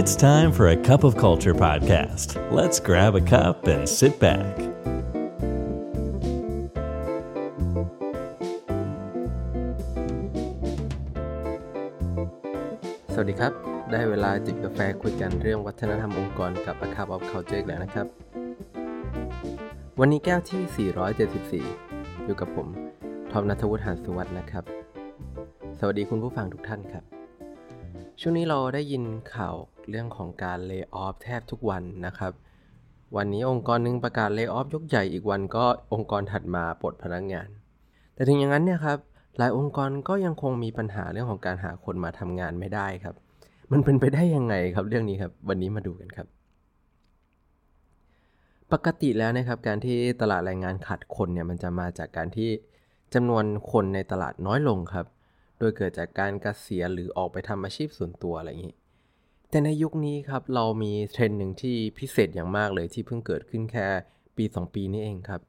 It's time for a cup of culture podcast. Let's grab a cup and sit back. สวัสดีครับ ได้เวลาจิบกาแฟคุยกันเรื่องวัฒนธรรมองค์กรกับ A Cup of Culture แล้วนะครับ วันนี้แก้วที่ 474 อยู่กับผม ทอมนัทวุฒิหานสุวัฒน์นะครับ สวัสดีคุณผู้ฟังทุกท่านครับช่วงนี้เราได้ยินข่าว เรื่องของการเลิกออฟแทบทุกวันนะครับ วันนี้องค์กรหนึ่งประกาศเลิกออฟยกใหญ่อีกวันก็องค์กรถัดมาปลดพนักงาน แต่ถึงอย่างนั้นเนี่ยครับหลายองค์กรก็ยังคงมีปัญหาเรื่องของการหาคนมาทำงานไม่ได้ครับ มันเป็นไปได้ยังไงครับเรื่องนี้ครับ วันนี้มาดูกันครับ ปกติแล้วนะครับการที่ตลาดแรงงานขาดคนเนี่ยมันจะมาจากการที่จำนวนคนในตลาดน้อยลงครับ โดยเกิดจากการเกษียณหรือออกไปทำอาชีพส่วนตัวอะไรอย่างนี้ แต่ในยุคนี้ครับเรามีเทรนด์หนึ่งที่พิเศษอย่างมากเลยที่เพิ่งเกิดขึ้นแค่ปี 2 ปีนี้เองครับ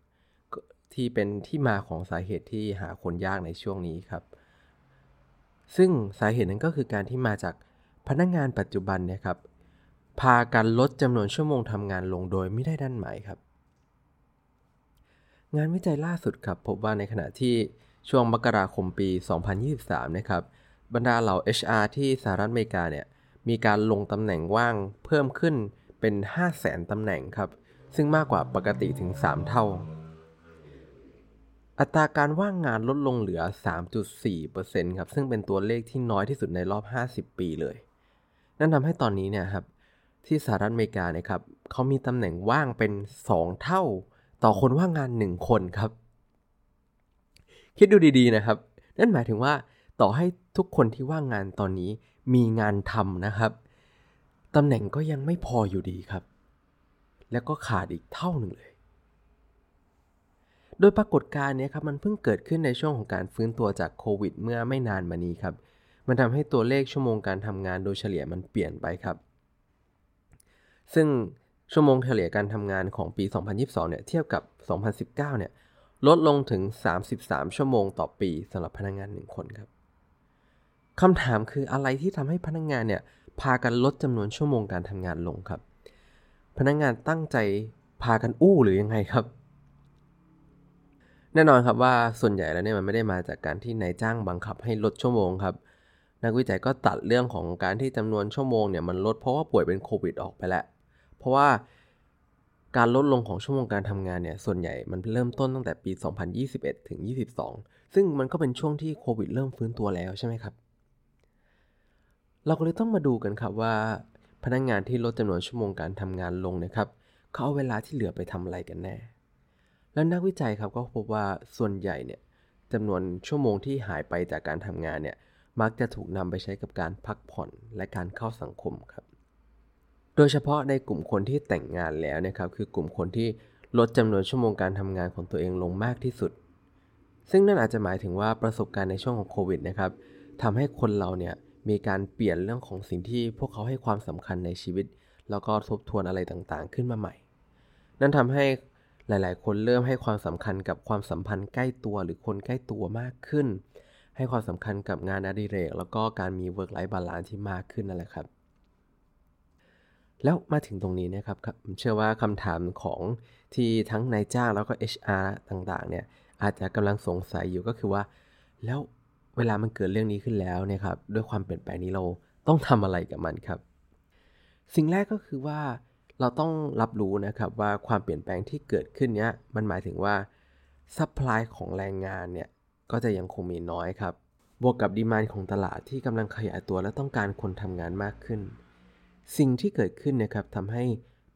ที่เป็นที่มาของสาเหตุที่หาคนยากในช่วงนี้ครับ ซึ่งสาเหตุนั้นก็คือการที่มาจากพนักงงานปัจจุบันเนี่ยครับพากันลดจำนวนชั่วโมงทำงานลงโดยไม่ได้ดันหมายครับ งานวิจัยล่าสุดครับพบว่าในขณะที่ช่วงมกราคมปี 2023 นะครับบรรดาเหล่า HR ที่สหรัฐอเมริกาเนี่ย มีการลงตำแหน่งว่างเพิ่มขึ้นเป็น 500,000ตำแหน่งครับ ซึ่งมากกว่าปกติถึง 3 เท่า อัตราการว่างงานลดลงเหลือ 3.4%ครับ ซึ่งเป็นตัวเลขที่น้อยที่สุดในรอบ 50 ปีเลย นั่นทำให้ตอนนี้เนี่ยครับ ที่สหรัฐอเมริกาเนี่ยครับเขามีตำแหน่งว่างเป็น 2 เท่า ต่อคนว่างงาน 1 คนครับ คิดดูดีๆนะครับ นั่นหมายถึงว่าต่อให้ทุกคนที่ว่างงานตอนนี้ มีงานทำนะครับตำแหน่งก็ยังไม่พออยู่ดีครับ แล้วก็ขาดอีกเท่าหนึ่งเลย โดยปรากฏการณ์นี้ครับมันเพิ่งเกิดขึ้นในช่วงของการฟื้นตัวจากโควิด เมื่อไม่นานมานี้ครับ มันทำให้ตัวเลขชั่วโมงการทำงานโดยเฉลี่ยมันเปลี่ยนไปครับ ซึ่งชั่วโมงเฉลี่ยการทำงานของปี 2022 เนี่ยเทียบกับ 2019 เนี่ยลดลงถึง 33 ชั่วโมงต่อปีสำหรับพนักงาน 1 คนครับ คำถามคืออะไรที่ทำให้พนักงานเนี่ยพากันลดจำนวนชั่วโมงการทำงานลงครับ พนักงานตั้งใจพากันอู้หรือยังไงครับ แน่นอนครับว่าส่วนใหญ่แล้วเนี่ยมันไม่ได้มาจากการที่นายจ้างบังคับให้ลดชั่วโมงครับ นักวิจัยก็ตัดเรื่องของการที่จำนวนชั่วโมงเนี่ยมันลดเพราะว่าป่วยเป็นโควิดออกไปแล้ว เพราะว่าการลดลงของชั่วโมงการทำงานเนี่ยส่วนใหญ่มันเริ่มต้นตั้งแต่ปี 2021 ถึง 22 ซึ่งมันก็เป็นช่วงที่โควิดเริ่มฟื้นตัวแล้วใช่ไหมครับ เราก็เลยต้องมาดูกันครับว่า พนักงงานที่ลดจำนวนชั่วโมงการทำงานลงนะครับเขาเอาเวลาที่เหลือไปทำอะไรกันแน่ แล้วนักวิจัยครับก็พบว่าส่วนใหญ่เนี่ยจำนวนชั่วโมงที่หายไปจากการทำงานเนี่ยมักจะถูกนำไปใช้กับการพักผ่อนและการเข้าสังคมครับ โดยเฉพาะในกลุ่มคนที่แต่งงานแล้วนะครับคือกลุ่มคนที่ลดจำนวนชั่วโมงการทำงานของตัวเองลงมากที่สุด ซึ่งนั่นอาจจะหมายถึงว่าประสบการณ์ในช่วงของโควิดนะครับทำให้คนเราเนี่ย มีการเปลี่ยนเรื่องของสิ่งที่พวกเขาให้ความสำคัญในชีวิต แล้วก็ทบทวนอะไรต่างๆ ขึ้นมาใหม่ นั่นทำให้หลาย ๆ คนเริ่มให้ความสำคัญกับความสัมพันธ์ใกล้ตัวหรือคนใกล้ตัวมากขึ้น ให้ความสำคัญกับงานอดิเรก แล้วก็การมี work life balance ที่มากขึ้นนั่นแหละครับ แล้วมาถึงตรงนี้นะครับผมเชื่อว่าคำถามของที่ทั้งนายจ้างแล้วก็ HR ต่าง ๆ เนี่ยอาจจะกำลังสงสัยอยู่ก็คือว่า แล้ว เวลามันเกิดเรื่องนี้ขึ้นแล้วเนี่ยครับด้วยความเปลี่ยนแปลงนี้เราต้องทำอะไรกับมันครับ สิ่งแรกก็คือว่าเราต้องรับรู้นะครับว่าความเปลี่ยนแปลงที่เกิดขึ้นเนี้ยมันหมายถึงว่า supply ของแรงงานเนี่ยก็จะยังคงมีน้อยครับ บวกกับ demand ของตลาดที่กำลังขยายตัวและต้องการคนทำงานมากขึ้น สิ่งที่เกิดขึ้นนะครับทำให้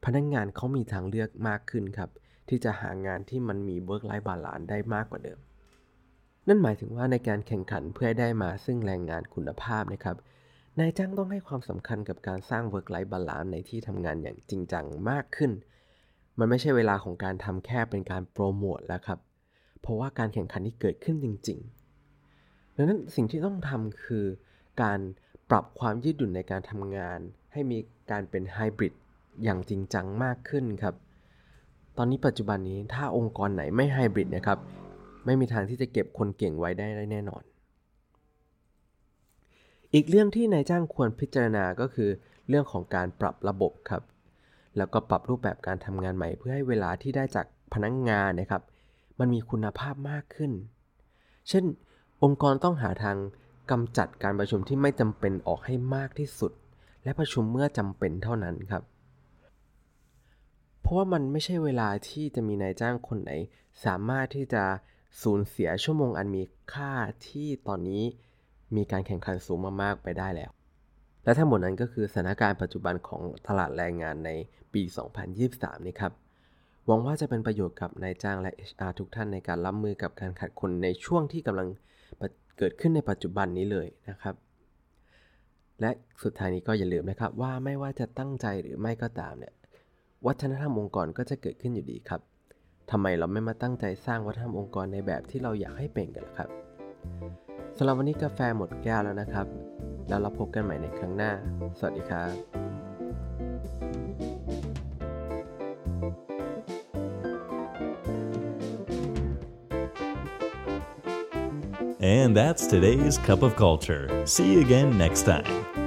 พนักงานเขามีทางเลือกมากขึ้นครับ ที่จะหางานที่มันมี work life balance ได้มากกว่าเดิม นั่นหมายถึงว่าในการแข่งขันเพื่อได้มาซึ่งแรงงานคุณภาพนะครับ นายจ้างต้องให้ความสำคัญกับการสร้าง work life balance ในที่ทำงานอย่างจริงจังมากขึ้น มันไม่ใช่เวลาของการทำแค่เป็นการโปรโมทแล้วครับ เพราะว่าการแข่งขันที่เกิดขึ้นจริง ๆ ดังนั้นสิ่งที่ต้องทำคือการปรับความยืดหยุ่นในการทำงาน ให้มีการเป็นไฮบริดอย่างจริงจังมากขึ้นครับ ตอนนี้ปัจจุบันนี้ถ้าองค์กรไหนไม่ไฮบริดนะครับ ไม่มีทางที่จะเก็บคนเก่งไว้ได้แน่นอน อีกเรื่องที่นายจ้างควรพิจารณาก็คือ เรื่องของการปรับระบบครับ แล้วก็ปรับรูปแบบการทำงานใหม่ เพื่อให้เวลาที่ได้จากพนักงงานนะครับ มันมีคุณภาพมากขึ้น เช่น องค์กรต้องหาทางกำจัดการประชุมที่ไม่จำเป็นออกให้มากที่สุด และประชุมเมื่อจำเป็นเท่านั้นครับเพราะว่ามันไม่ใช่เวลาที่จะมีนายจ้างคนไหน สามารถที่จะ สูญเสียชั่วโมงอันมีค่าที่ตอนนี้มีการแข่งขันสูงมากๆไปได้แล้ว และทั้งหมดนั้นก็คือสถานการณ์ปัจจุบันของตลาดแรงงานในปี 2023 นี้ครับ หวังว่าจะเป็นประโยชน์กับนายจ้างและ HR ทุกท่านในการรับมือกับการขาดคนในช่วงที่กำลังเกิดขึ้นในปัจจุบันนี้เลยนะครับ และสุดท้ายนี้ก็อย่าลืมนะครับว่าไม่ว่าจะตั้งใจหรือไม่ก็ตามเนี่ยวัฒนธรรมองค์กรก็จะเกิดขึ้นอยู่ดีครับ ทำไมเราไม่มาตั้งใจสร้างวัฒนธรรมองค์กรในแบบที่เราอยากให้เป็นกันล่ะครับสำหรับวันนี้กาแฟหมดแก้วแล้วนะครับ แล้วเราพบกันใหม่ในครั้งหน้า สวัสดีครับ And that's today's Cup of Culture. See you again next time.